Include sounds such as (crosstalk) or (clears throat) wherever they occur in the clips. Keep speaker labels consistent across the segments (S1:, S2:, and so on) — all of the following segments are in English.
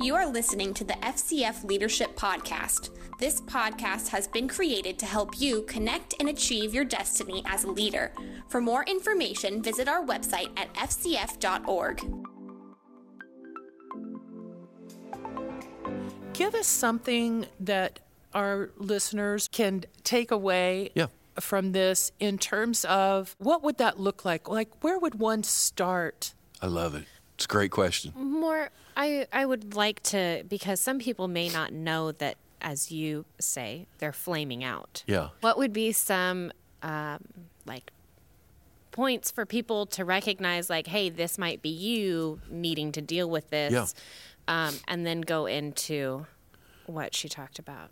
S1: You are listening to the FCF Leadership Podcast. This podcast has been created to help you connect and achieve your destiny as a leader. For more information, visit our website at fcf.org.
S2: Give us something that our listeners can take away
S3: Yeah.
S2: from this in terms of what would that look like? Like, where would one start?
S3: I love it. It's a great question.
S4: More, I, I would like to, because some people may not know that, as you say, they're flaming out.
S3: Yeah.
S4: What would be some, um, like, points for people to recognize, like, hey, this might be you needing to deal with this?
S3: Yeah.
S4: Um, and then go into what she talked about.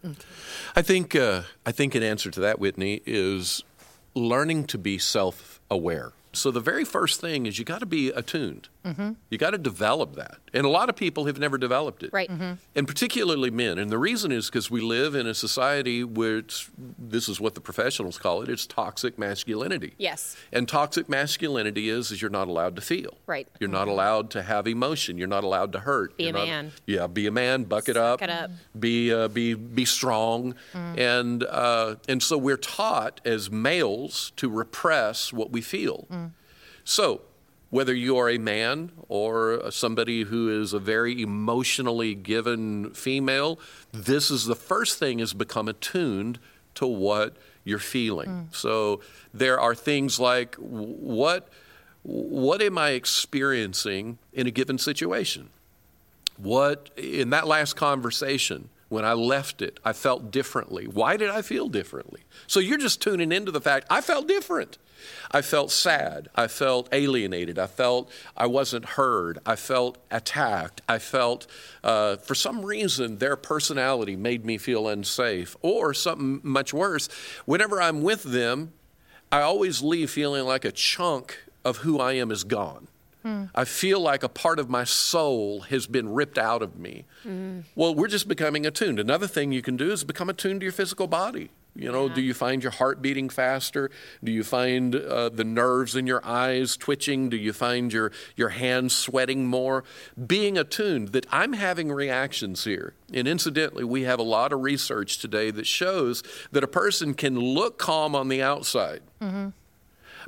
S3: I think uh, I think an answer to that, Whitney, is learning to be self-aware. So the very first thing is you got to be attuned. Mm-hmm. You got to develop that, and a lot of people have never developed it.
S4: Right.
S3: And particularly men. And the reason is because we live in a society where this is what the professionals call it. It's toxic masculinity.
S4: Yes.
S3: And toxic masculinity is is you're not allowed to feel.
S4: Right.
S3: You're not allowed to have emotion. You're not allowed to hurt.
S4: Be a
S3: You're not-
S4: man.
S3: Yeah, be a man. Buck it up.
S4: it up.
S3: Be uh, be be strong. And uh, and so we're taught as males to repress what we feel. So. Whether you are a man or somebody who is a very emotionally given female, this is the first thing is become attuned to what you're feeling. Mm. So there are things like what what am I experiencing in a given situation? What in that last conversation when I left it, I felt differently. Why did I feel differently? So you're just tuning into the fact I felt different. I felt sad. I felt alienated. I felt I wasn't heard. I felt attacked. I felt, uh, for some reason, their personality made me feel unsafe. Or something much worse, whenever I'm with them, I always leave feeling like a chunk of who I am is gone. I feel like a part of my soul has been ripped out of me. Well, we're just becoming attuned. Another thing you can do is become attuned to your physical body. You know, do you find your heart beating faster? Do you find uh, the nerves in your eyes twitching? Do you find your, your hands sweating more? Being attuned that I'm having reactions here. And incidentally, we have a lot of research today that shows that a person can look calm on the outside,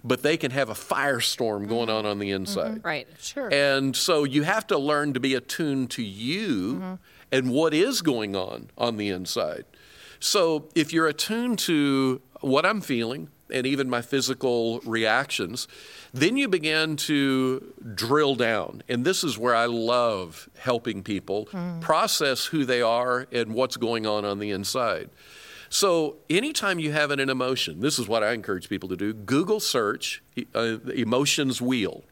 S3: but they can have a firestorm going on on the mm-hmm. inside. Mm-hmm.
S4: Right.
S2: Sure.
S3: And so you have to learn to be attuned to you mm-hmm. and what is going on on the inside. So if you're attuned to what I'm feeling and even my physical reactions, then you begin to drill down. And this is where I love helping people mm. process who they are and what's going on on the inside. So, anytime you have an emotion, this is what I encourage people to do Google search uh, emotions wheel.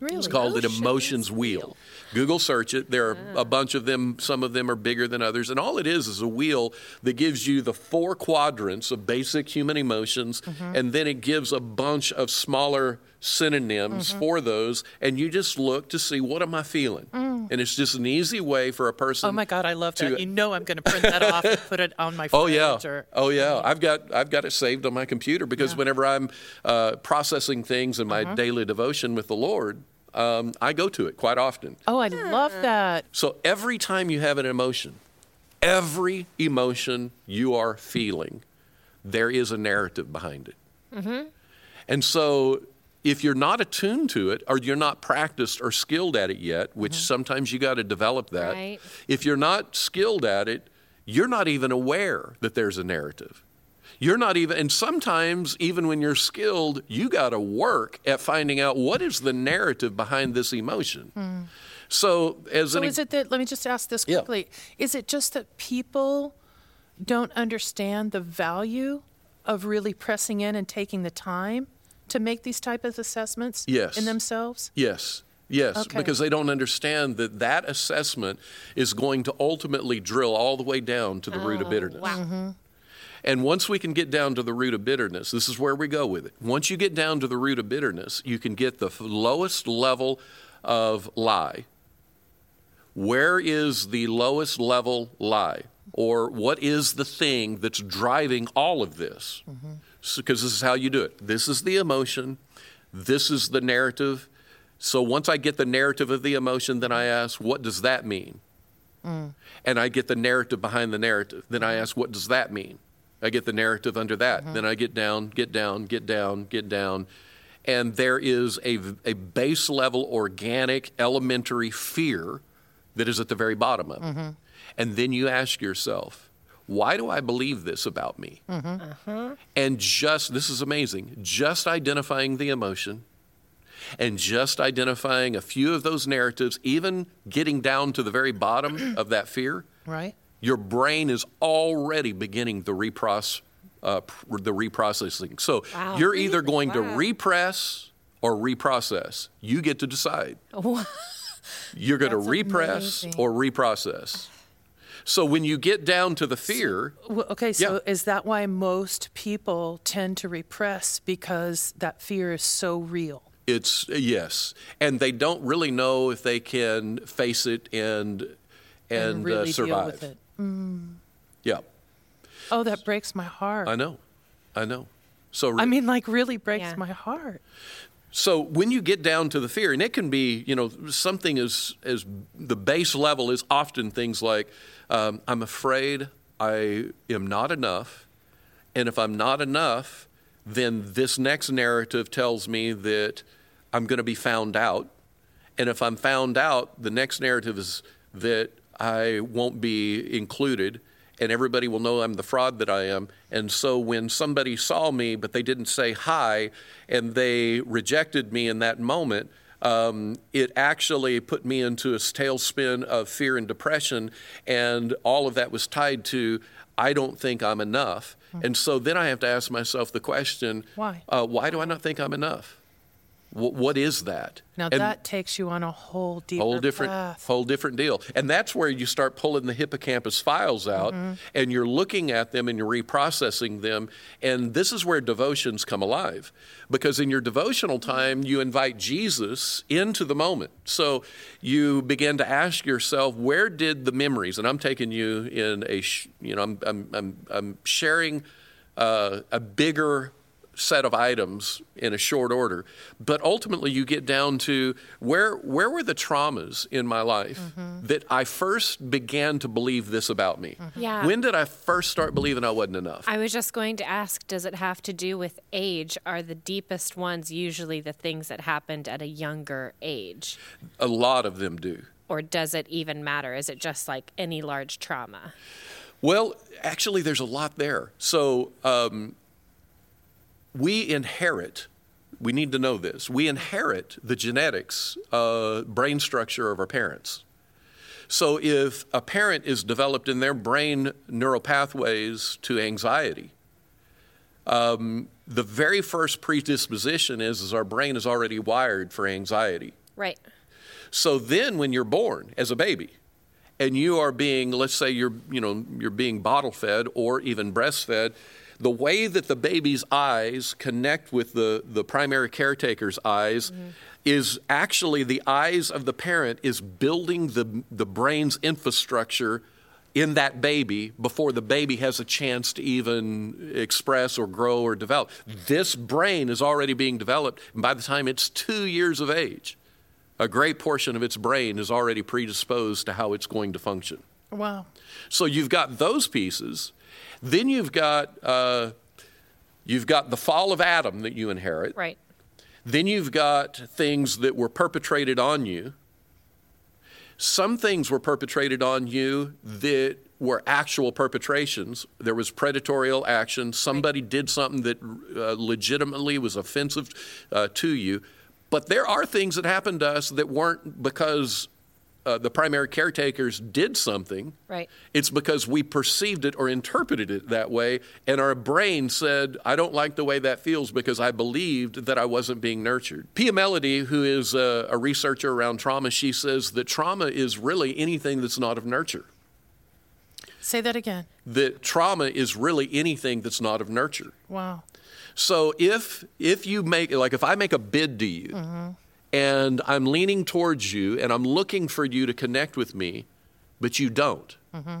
S2: really?
S3: It's called an emotions wheel. Google search it. There are a bunch of them. Some of them are bigger than others. And all it is is a wheel that gives you the four quadrants of basic human emotions. And then it gives a bunch of smaller synonyms for those. And you just look to see what am I feeling? And it's just an easy way for a person.
S2: Oh my God, I love that.
S3: to-
S2: You know I'm going to print that off and put it on my
S3: Oh yeah,
S2: or
S3: oh yeah. I've got I've got it saved on my computer because whenever I'm uh, processing things in my
S2: Uh-huh.
S3: daily devotion with the Lord, um, I go to it quite often.
S2: Oh, I love that.
S3: So every time you have an emotion, every emotion you are feeling, there is a narrative behind it. And so if you're not attuned to it or you're not practiced or skilled at it yet, which mm-hmm. sometimes you got to develop that,
S4: Right.
S3: if you're not skilled at it, you're not even aware that there's a narrative. You're not even, and sometimes even when you're skilled, you got to work at finding out what is the narrative behind this emotion. Hmm. So, as
S2: So
S3: an
S2: is it that, let me just ask this
S3: Yeah.
S2: quickly. Is it just that people don't understand the value of really pressing in and taking the time to make these type of assessments
S3: Yes.
S2: in themselves?
S3: Yes. Yes,
S2: Okay.
S3: because they don't understand that that assessment is going to ultimately drill all the way down to the root of oh, bitterness.
S4: Wow. Mm-hmm.
S3: And once we can get down to the root of bitterness, this is where we go with it. Once you get down to the root of bitterness, you can get the f- lowest level of lie. Where is the lowest level lie? Or what is the thing that's driving all of this? Mm-hmm. Because this is how you do it. This is the emotion, this is the narrative. So once I get the narrative of the emotion, then I ask, what does that mean? Mm. And I get the narrative behind the narrative. Then I ask, what does that mean? I get the narrative under that. Mm-hmm. Then I get down, get down, get down, get down. And there is a, a base level, organic, elementary fear that is at the very bottom of it. Mm-hmm. And then you ask yourself, why do I believe this about me? And just, this is amazing, just identifying the emotion and just identifying a few of those narratives, even getting down to the very bottom of that fear,
S2: Right?
S3: your brain is already beginning the reproce, uh, the reprocessing. So
S4: Wow.
S3: you're either going to repress or reprocess. You get to decide. (laughs) You're going to repress
S2: amazing.
S3: or reprocess. So when you get down to the fear,
S2: Well, okay, so
S3: Yeah.
S2: is that why most people tend to repress because that fear is so real?
S3: It's yes, and they don't really know if they can face it and and,
S2: And really
S3: uh,
S2: deal
S3: survive.
S2: with it.
S3: Yeah,
S2: Oh, that breaks my heart.
S3: I know, I know. So
S2: I mean, like, really breaks
S4: Yeah.
S2: my heart.
S3: So when you get down to the fear, and it can be you know something as as the base level is often things like um, I'm afraid I am not enough, and if I'm not enough, then this next narrative tells me that I'm going to be found out. And if I'm found out, the next narrative is that I won't be included and everybody will know I'm the fraud that I am. And so when somebody saw me, but they didn't say hi and they rejected me in that moment, um, it actually put me into a tailspin of fear and depression. And all of that was tied to I don't think I'm enough. And so then I have to ask myself the question
S2: Why?
S3: Uh, why do I not think I'm enough? Wh- what is that?
S2: Now,
S3: And-
S2: that takes you on a whole deeper
S3: whole different
S2: path.
S3: whole different deal and that's where you start pulling the hippocampus files out
S2: Mm-hmm.
S3: and you're looking at them and you're reprocessing them and this is where devotions come alive because in your devotional time you invite jesus into the moment so you begin to ask yourself where did the memories and i'm taking you in a sh- you know i'm i'm i'm, I'm sharing uh, a bigger set of items in a short order. But ultimately, you get down to where where were the traumas in my life that I first began to believe this about me?
S4: Yeah.
S3: When did I first start believing I wasn't enough?
S4: I was just going to ask does it have to do with age? Are the deepest ones usually the things that happened at a younger age?
S3: a lot of them do.
S4: Or does it even matter? Is it just like any large trauma?
S3: Well, actually, there's a lot there. So um, we inherit. We need to know this. We inherit the genetics, uh, brain structure of our parents. So if a parent is developed in their brain neural pathways to anxiety, um, the very first predisposition is, is our brain is already wired for anxiety.
S4: Right.
S3: So then when you're born as a baby and you are being let's say you're you know you're being bottle fed or even breastfed the way that the baby's eyes connect with the the primary caretaker's eyes mm-hmm. is actually the eyes of the parent is building the the brain's infrastructure in that baby before the baby has a chance to even express or grow or develop. This brain is already being developed, and by the time it's two years of age, a great portion of its brain is already predisposed to how it's going to function.
S2: Wow.
S3: So you've got those pieces. Then you've got uh, you've got the fall of Adam that you inherit.
S4: Right.
S3: Then you've got things that were perpetrated on you. Some things were perpetrated on you that were actual perpetrations. There was predatorial action. Somebody did something that uh, legitimately was offensive uh, to you. But there are things that happened to us that weren't because uh, the primary caretakers did something.
S4: Right.
S3: It's because we perceived it or interpreted it that way, and our brain said, I don't like the way that feels because I believed that I wasn't being nurtured. Pia Mellody, who is a, a researcher around trauma, she says that trauma is really anything that's not of nurture.
S2: Say that again.
S3: That trauma is really anything that's not of nurture.
S2: Wow.
S3: So if if you make like if I make a bid to you and I'm leaning towards you and I'm looking for you to connect with me, but you don't, mm-hmm.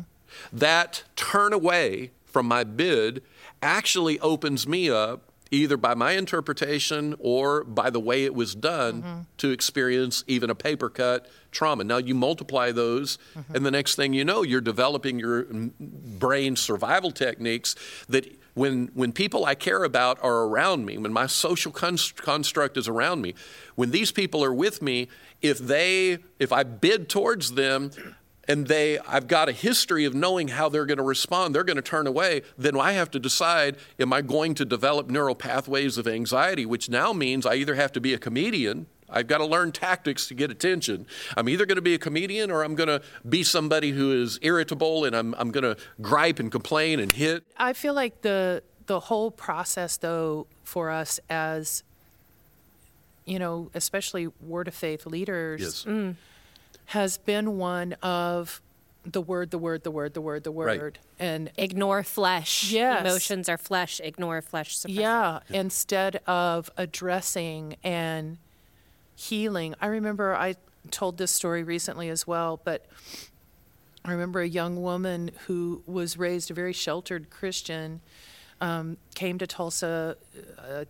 S3: that turn away from my bid actually opens me up either by my interpretation or by the way it was done mm-hmm. to experience even a paper cut trauma. Now you multiply those, mm-hmm. and the next thing you know, you're developing your brain survival techniques that when when people I care about are around me, when my social const- construct is around me, when these people are with me, if they if I bid towards them and they I've got a history of knowing how they're going to respond, they're going to turn away, then I have to decide am I going to develop neural pathways of anxiety, which now means I either have to be a comedian I've got to learn tactics to get attention. I'm either going to be a comedian or I'm going to be somebody who is irritable and I'm, I'm going to gripe and complain and hit.
S2: I feel like the the whole process, though, for us as you know, especially word of faith leaders,
S3: Yes.
S2: Mm, has been one of the word, the word, the word, the word, the
S3: Right.
S2: word, and
S4: Ignore flesh.
S2: Yes.
S4: Emotions are flesh. Ignore flesh. suppress
S2: yeah, instead of addressing and healing. I remember I told this story recently as well, but I remember a young woman who was raised a very sheltered Christian um, came to Tulsa. Uh,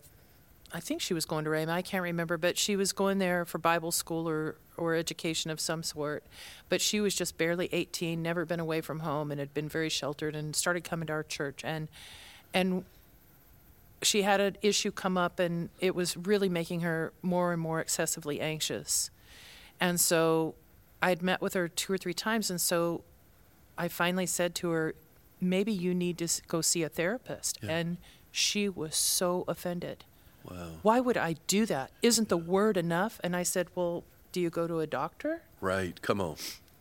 S2: I think she was going to Rhema. I can't remember, but she was going there for Bible school or, or education of some sort. But she was just barely 18, never been away from home, and had been very sheltered, and started coming to our church. And and she had an issue come up, and it was really making her more and more excessively anxious. And so I'd met with her two or three times, and so I finally said to her, maybe you need to go see a therapist. And she was so offended.
S3: Wow.
S2: Why would I do that? Isn't the word enough? And I said, well, do you go to a doctor?
S3: Right. Come on.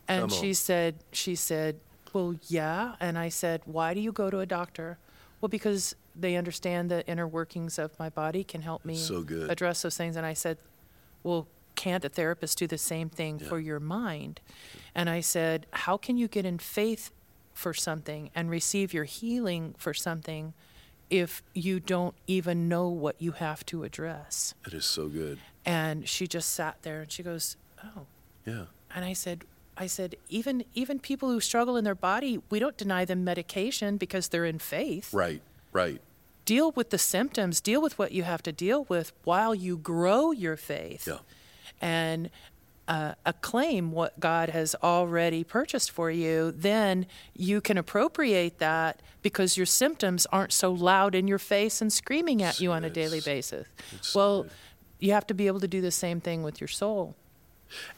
S2: And
S3: Come
S2: she
S3: on.
S2: said, she said, well, yeah. And I said, why do you go to a doctor? Well, because they understand the inner workings of my body can help me
S3: So good.
S2: address those things. And I said, well, can't a therapist do the same thing for your mind? And I said, how can you get in faith for something and receive your healing for something if you don't even know what you have to address?
S3: That is so good.
S2: And she just sat there and she goes, oh.
S3: Yeah.
S2: And I said, I said, even even people who struggle in their body, we don't deny them medication because they're in faith.
S3: Right. Right.
S2: Deal with the symptoms, deal with what you have to deal with while you grow your faith.
S3: Yeah.
S2: And uh, acclaim what God has already purchased for you, then you can appropriate that because your symptoms aren't so loud in your face and screaming at you on a daily basis.
S3: It's
S2: well, you have to be able to do the same thing with your soul.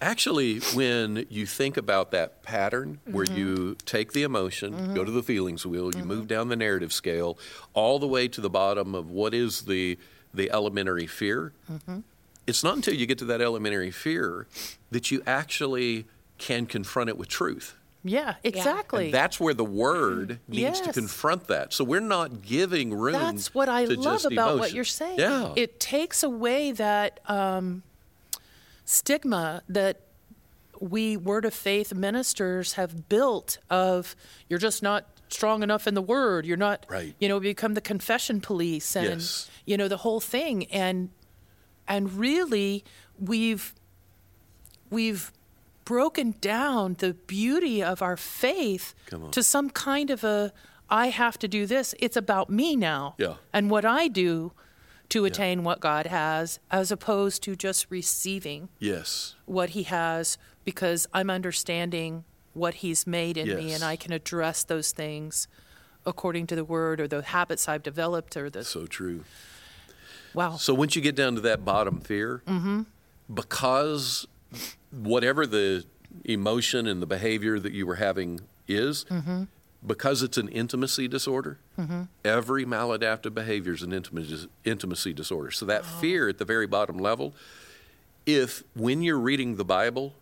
S3: Actually, when you think about that pattern where
S2: Mm-hmm.
S3: you take the emotion, go to the feelings wheel, you move down the narrative scale, all the way to the bottom of what is the the elementary fear.
S2: Mm-hmm.
S3: It's not until you get to that elementary fear that you actually can confront it with truth.
S2: Yeah, exactly.
S3: And that's where the word needs to confront that. So we're not giving room.
S2: That's what I
S3: to
S2: love
S3: just
S2: about what you're saying.
S3: Yeah.
S2: It takes away that um, stigma that we Word of Faith ministers have built of you're just not strong enough in the Word. You're not,
S3: Right.
S2: you know, become the confession police and,
S3: Yes.
S2: you know, the whole thing. And, and really, we've, we've broken down the beauty of our faith to some kind of a I have to do this. It's about me now.
S3: Yeah.
S2: And what I do to attain what God has as opposed to just receiving
S3: yes.
S2: what he has because I'm understanding what he's made in me and I can address those things according to the word or the habits I've developed or the
S3: So true.
S2: wow.
S3: So once you get down to that bottom fear, mm-hmm. because whatever the emotion and the behavior that you were having is, mm-hmm. Because it's an intimacy disorder, mm-hmm. every maladaptive behavior is an intimacy, intimacy disorder. So that oh. fear at the very bottom level, if when you're reading the Bible,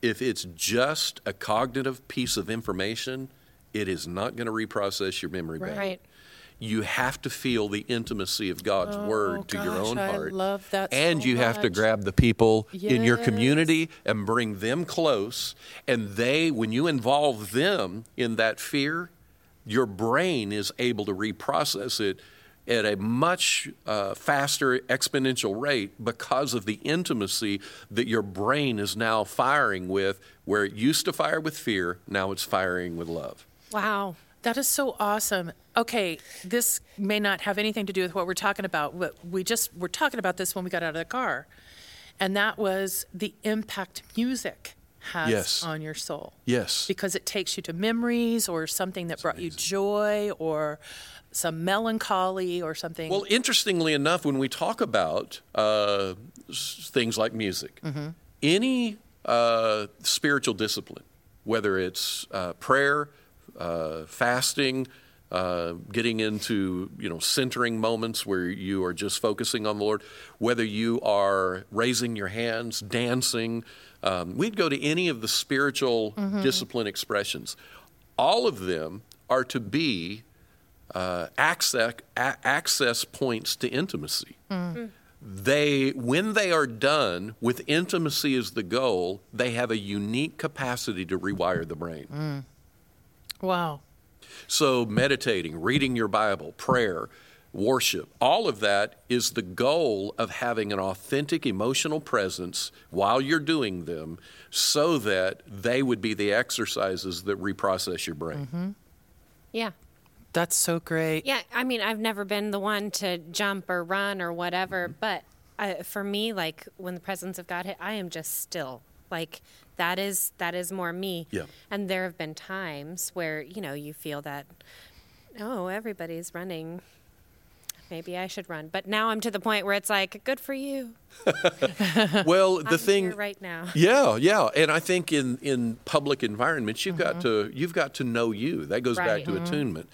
S3: if it's just a cognitive piece of information, it is not going to reprocess your memory bank.
S4: Right.
S3: You have to feel the intimacy of God's word to your
S2: gosh,
S3: own
S2: I
S3: heart.
S2: love that
S3: And
S2: so
S3: you have to grab the people in your community and bring them close. And they, when you involve them in that fear, your brain is able to reprocess it at a much uh, faster exponential rate because of the intimacy that your brain is now firing with, where it used to fire with fear, now it's firing with love.
S4: Wow.
S2: That is so awesome. Okay, this may not have anything to do with what we're talking about, but we just were talking about this when we got out of the car. And that was the impact music has
S3: Yes.
S2: on your soul.
S3: Yes.
S2: Because it takes you to memories or something that brought you joy or some melancholy or something.
S3: Well, interestingly enough, when we talk about uh, things like music, any uh, spiritual discipline, whether it's uh, prayer, uh, fasting, uh, getting into you know centering moments where you are just focusing on the Lord, whether you are raising your hands, dancing, um, we'd go to any of the spiritual discipline expressions. All of them are to be uh, access a- access points to intimacy. They, when they are done with intimacy as the goal, they have a unique capacity to rewire the brain.
S2: Wow.
S3: So, meditating, reading your Bible, prayer, worship, all of that is the goal of having an authentic emotional presence while you're doing them so that they would be the exercises that reprocess your brain.
S4: Yeah.
S2: That's so great.
S4: Yeah, I mean, I've never been the one to jump or run or whatever,
S3: Mm-hmm.
S4: but I, for me, like when the presence of God hit, I am just still. Like that is that is more me.
S3: Yeah.
S4: And there have been times where you know you feel that, oh, everybody's running. Maybe I should run, but now I'm to the point where it's like, good for you. (laughs)
S3: Well, the
S4: I'm
S3: thing
S4: right now.
S3: Yeah, yeah, and I think in in public environments, you've got to you've got to know you. That goes
S4: Right.
S3: back to attunement.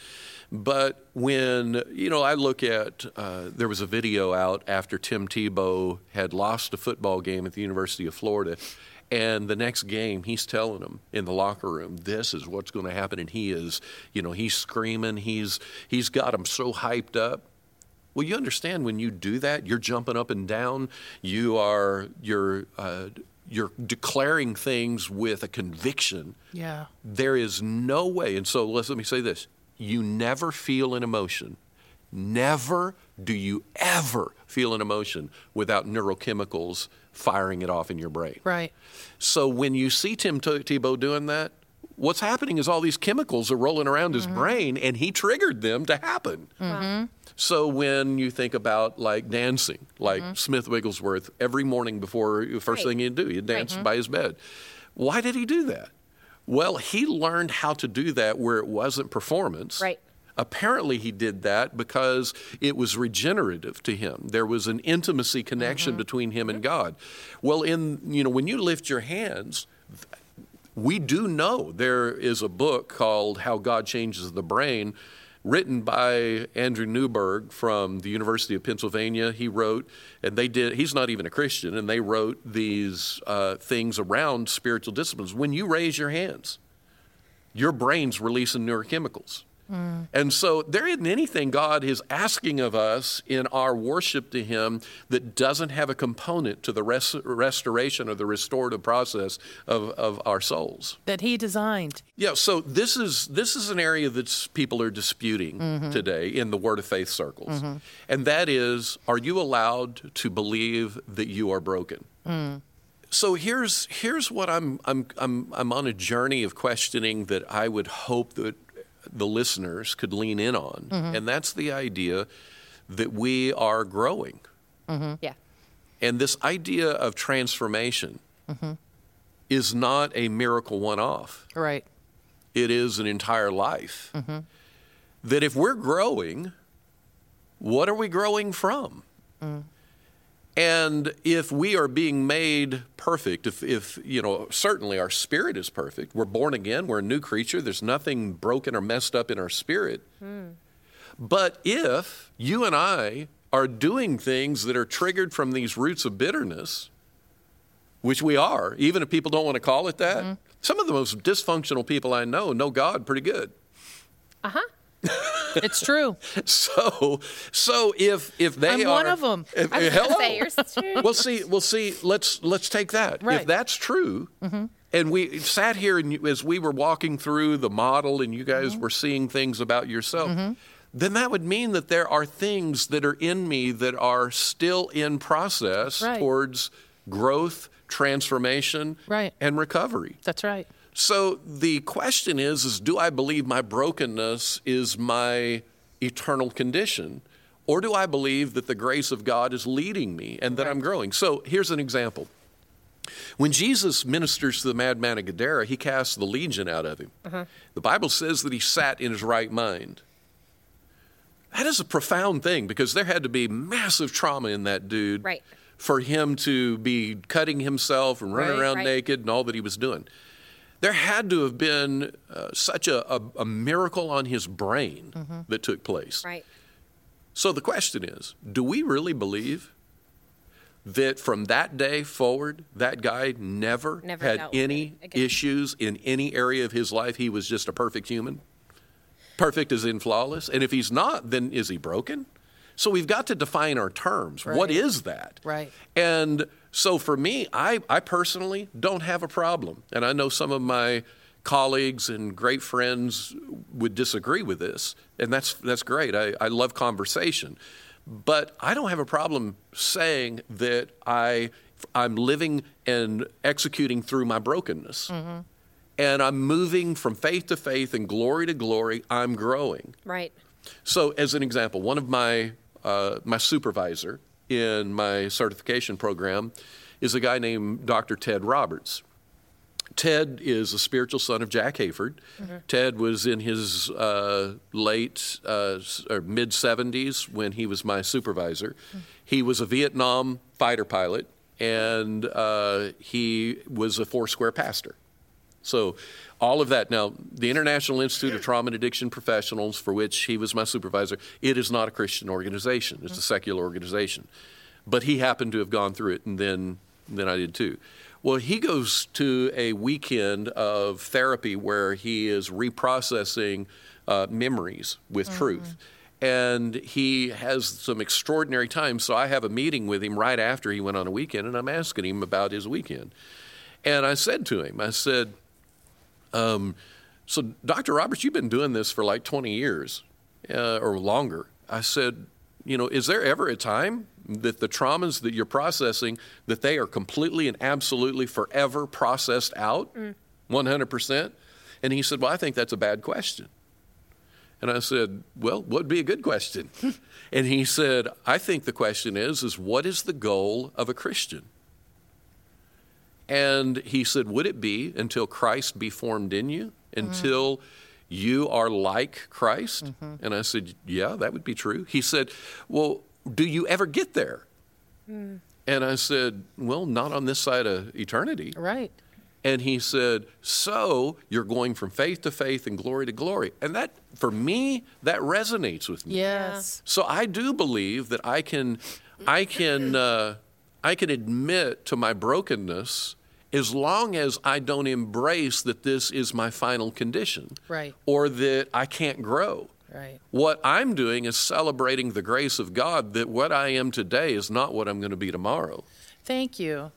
S3: But when you know, I look at uh, there was a video out after Tim Tebow had lost a football game at the University of Florida, and the next game he's telling them in the locker room, "This is what's going to happen," and he is, you know, he's screaming, he's he's got them so hyped up. Well, you understand when you do that, you're jumping up and down. You are you're uh, you're declaring things with a conviction.
S2: Yeah.
S3: There is no way, and so let me say this: you never feel an emotion. Never do you ever feel an emotion without neurochemicals firing it off in your brain.
S2: Right.
S3: So when you see Tim Tebow doing that, what's happening is all these chemicals are rolling around his mm-hmm. brain, and he triggered them to happen. Mm-hmm. So when you think about like dancing, like mm-hmm. Smith Wigglesworth, every morning before the first
S4: Right.
S3: thing he'd do, he'd dance by his bed. Why did he do that? Well, he learned how to do that where it wasn't performance.
S4: Right.
S3: Apparently, he did that because it was regenerative to him. There was an intimacy connection between him and God. Well, in you know, when you lift your hands, we do know there is a book called How God Changes the Brain, written by Andrew Newberg from the University of Pennsylvania. He wrote, and they did, he's not even a Christian, and they wrote these uh, things around spiritual disciplines. When you raise your hands, your brain's releasing neurochemicals. And so there isn't anything God is asking of us in our worship to Him that doesn't have a component to the res- restoration or the restorative process of, of our souls.
S2: That he designed.
S3: Yeah, so this is this is an area that people are disputing mm-hmm. today in the Word of Faith circles, mm-hmm. and that is: Are you allowed to believe that you are broken? Mm. So here's here's what I'm I'm I'm I'm on a journey of questioning that I would hope that the listeners could lean in on, mm-hmm. and that's the idea that we are growing. Mm-hmm.
S4: Yeah.
S3: And this idea of transformation mm-hmm. is not a miracle one off
S2: Right.
S3: it is an entire life. That if we're growing, what are we growing from? Mm. And if we are being made perfect, if, if, you know, certainly our spirit is perfect, we're born again, we're a new creature, there's nothing broken or messed up in our spirit. Hmm. But if you and I are doing things that are triggered from these roots of bitterness, which we are, even if people don't want to call it that. Mm-hmm. Some of the most dysfunctional people I know know God pretty good. Uh-huh. (laughs)
S2: It's true.
S3: So, so if if they
S2: I'm
S3: are
S2: one of 'em.
S3: if-
S4: I was
S3: hello.
S4: say yours too.
S3: Well, see, well, see. Let's let's take that.
S2: Right.
S3: If that's true, and we sat here and as we were walking through the model, and you guys
S2: Mm-hmm.
S3: were seeing things about yourself, then that would mean that there are things that are in me that are still in process
S2: Right.
S3: towards growth, transformation,
S2: Right.
S3: and recovery.
S2: That's right.
S3: So the question is, is do I believe my brokenness is my eternal condition? Or do I believe that the grace of God is leading me and that I'm growing? So here's an example. When Jesus ministers to the madman of Gadara, he casts the legion out of him. Uh-huh. The Bible says that he sat in his right mind. That is a profound thing because there had to be massive trauma in that dude
S4: Right.
S3: for him to be cutting himself and running
S2: Right,
S3: around naked and all that he was doing. There had to have been uh, such a, a, a miracle on his brain that took place.
S4: Right.
S3: So the question is do we really believe that from that day forward, that guy never,
S4: Never
S3: had any issues in any area of his life? He was just a perfect human? Perfect as in flawless? And if he's not, then is he broken? So we've got to define our terms. What
S2: Right.
S3: is that?
S2: Right.
S3: And so for me, I, I personally don't have a problem. And I know some of my colleagues and great friends would disagree with this. And that's, that's great. I, I love conversation. But I don't have a problem saying that I, I'm living and executing through my brokenness. And I'm moving from faith to faith and glory to glory. I'm growing.
S4: Right.
S3: So, as an example, one of my uh, my supervisor in my certification program is a guy named Dr. Ted Roberts. Ted is a spiritual son of Jack Hayford. Ted was in his uh, late uh, or mid 70s when he was my supervisor. He was a Vietnam fighter pilot, and uh, he was a Foursquare pastor. So, all of that. Now, the International Institute of Trauma and Addiction Professionals, for which he was my supervisor, it is not a Christian organization. It's a secular organization. But he happened to have gone through it, and then, then I did too. Well, he goes to a weekend of therapy where he is reprocessing uh, memories with truth. And he has some extraordinary times. So I have a meeting with him right after he went on a weekend, and I'm asking him about his weekend. And I said to him, I said, um, so, Dr. Roberts, you've been doing this for like 20 years uh, or longer. I said, you know, is there ever a time that the traumas that you're processing that they are completely and absolutely forever processed out, 100%? And he said, well, I think that's a bad question. And I said, well, what would be a good question? (laughs) and he said, I think the question is, is what is the goal of a Christian? And he said, Would it be until Christ be formed in you? Until you are like Christ? And I said, Yeah, that would be true. He said, Well, do you ever get there? And I said, Well, not on this side of eternity.
S2: Right.
S3: And he said, So you're going from faith to faith and glory to glory. And that, for me, that resonates with me.
S2: Yes.
S3: So I do believe that I can, I can, uh, I can admit to my brokenness as long as I don't embrace that this is my final condition,
S2: Right.
S3: Or that I can't grow.
S2: Right.
S3: What I'm doing is celebrating the grace of God that what I am today is not what I'm going to be tomorrow.
S2: Thank you.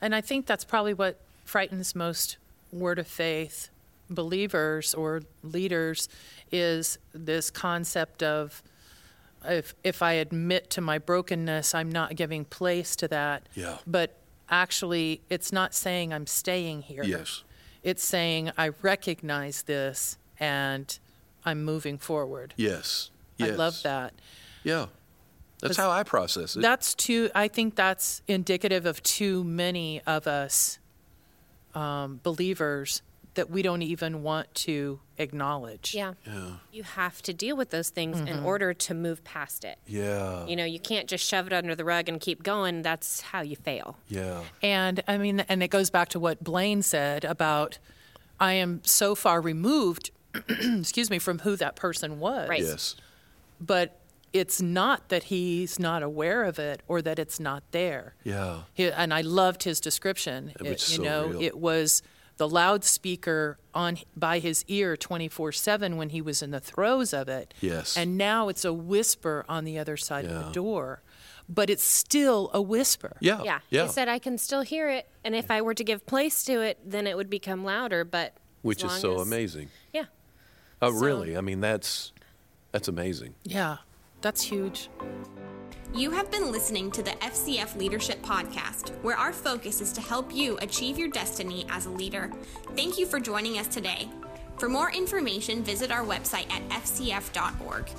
S2: And I think that's probably what frightens most word of faith believers or leaders is this concept of if if I admit to my brokenness, I'm not giving place to that.
S3: Yeah.
S2: But actually it's not saying I'm staying here.
S3: Yes.
S2: It's saying I recognize this and I'm moving forward.
S3: Yes. yes.
S2: I love that.
S3: Yeah. That's how I process it.
S2: That's too. I think that's indicative of too many of us um, believers that we don't even want to acknowledge.
S4: Yeah.
S3: yeah.
S4: You have to deal with those things
S2: Mm-hmm.
S4: in order to move past it.
S3: Yeah.
S4: You know, you can't just shove it under the rug and keep going. That's how you fail.
S3: Yeah.
S2: And I mean, and it goes back to what Blaine said about I am so far removed, (clears throat) excuse me, from who that person was.
S4: Right.
S3: Yes.
S2: But it's not that he's not aware of it or that it's not there.
S3: Yeah.
S2: He, and I loved his description.
S3: It was
S2: you
S3: so
S2: know,
S3: real.
S2: it was the loudspeaker on by his ear 24/7 when he was in the throes of it.
S3: Yes.
S2: And now it's a whisper on the other side of the door. But it's still a whisper.
S3: Yeah.
S4: Yeah.
S3: Yeah.
S4: He said, I can still hear it. And if I were to give place to it, then it would become louder. But
S3: Which is so
S4: as-
S3: amazing.
S4: Yeah.
S3: Oh,
S4: So-
S3: really? I mean, that's that's amazing.
S2: Yeah. That's huge.
S1: You have been listening to the FCF Leadership Podcast, where our focus is to help you achieve your destiny as a leader. Thank you for joining us today. For more information, visit our website at fcf.org.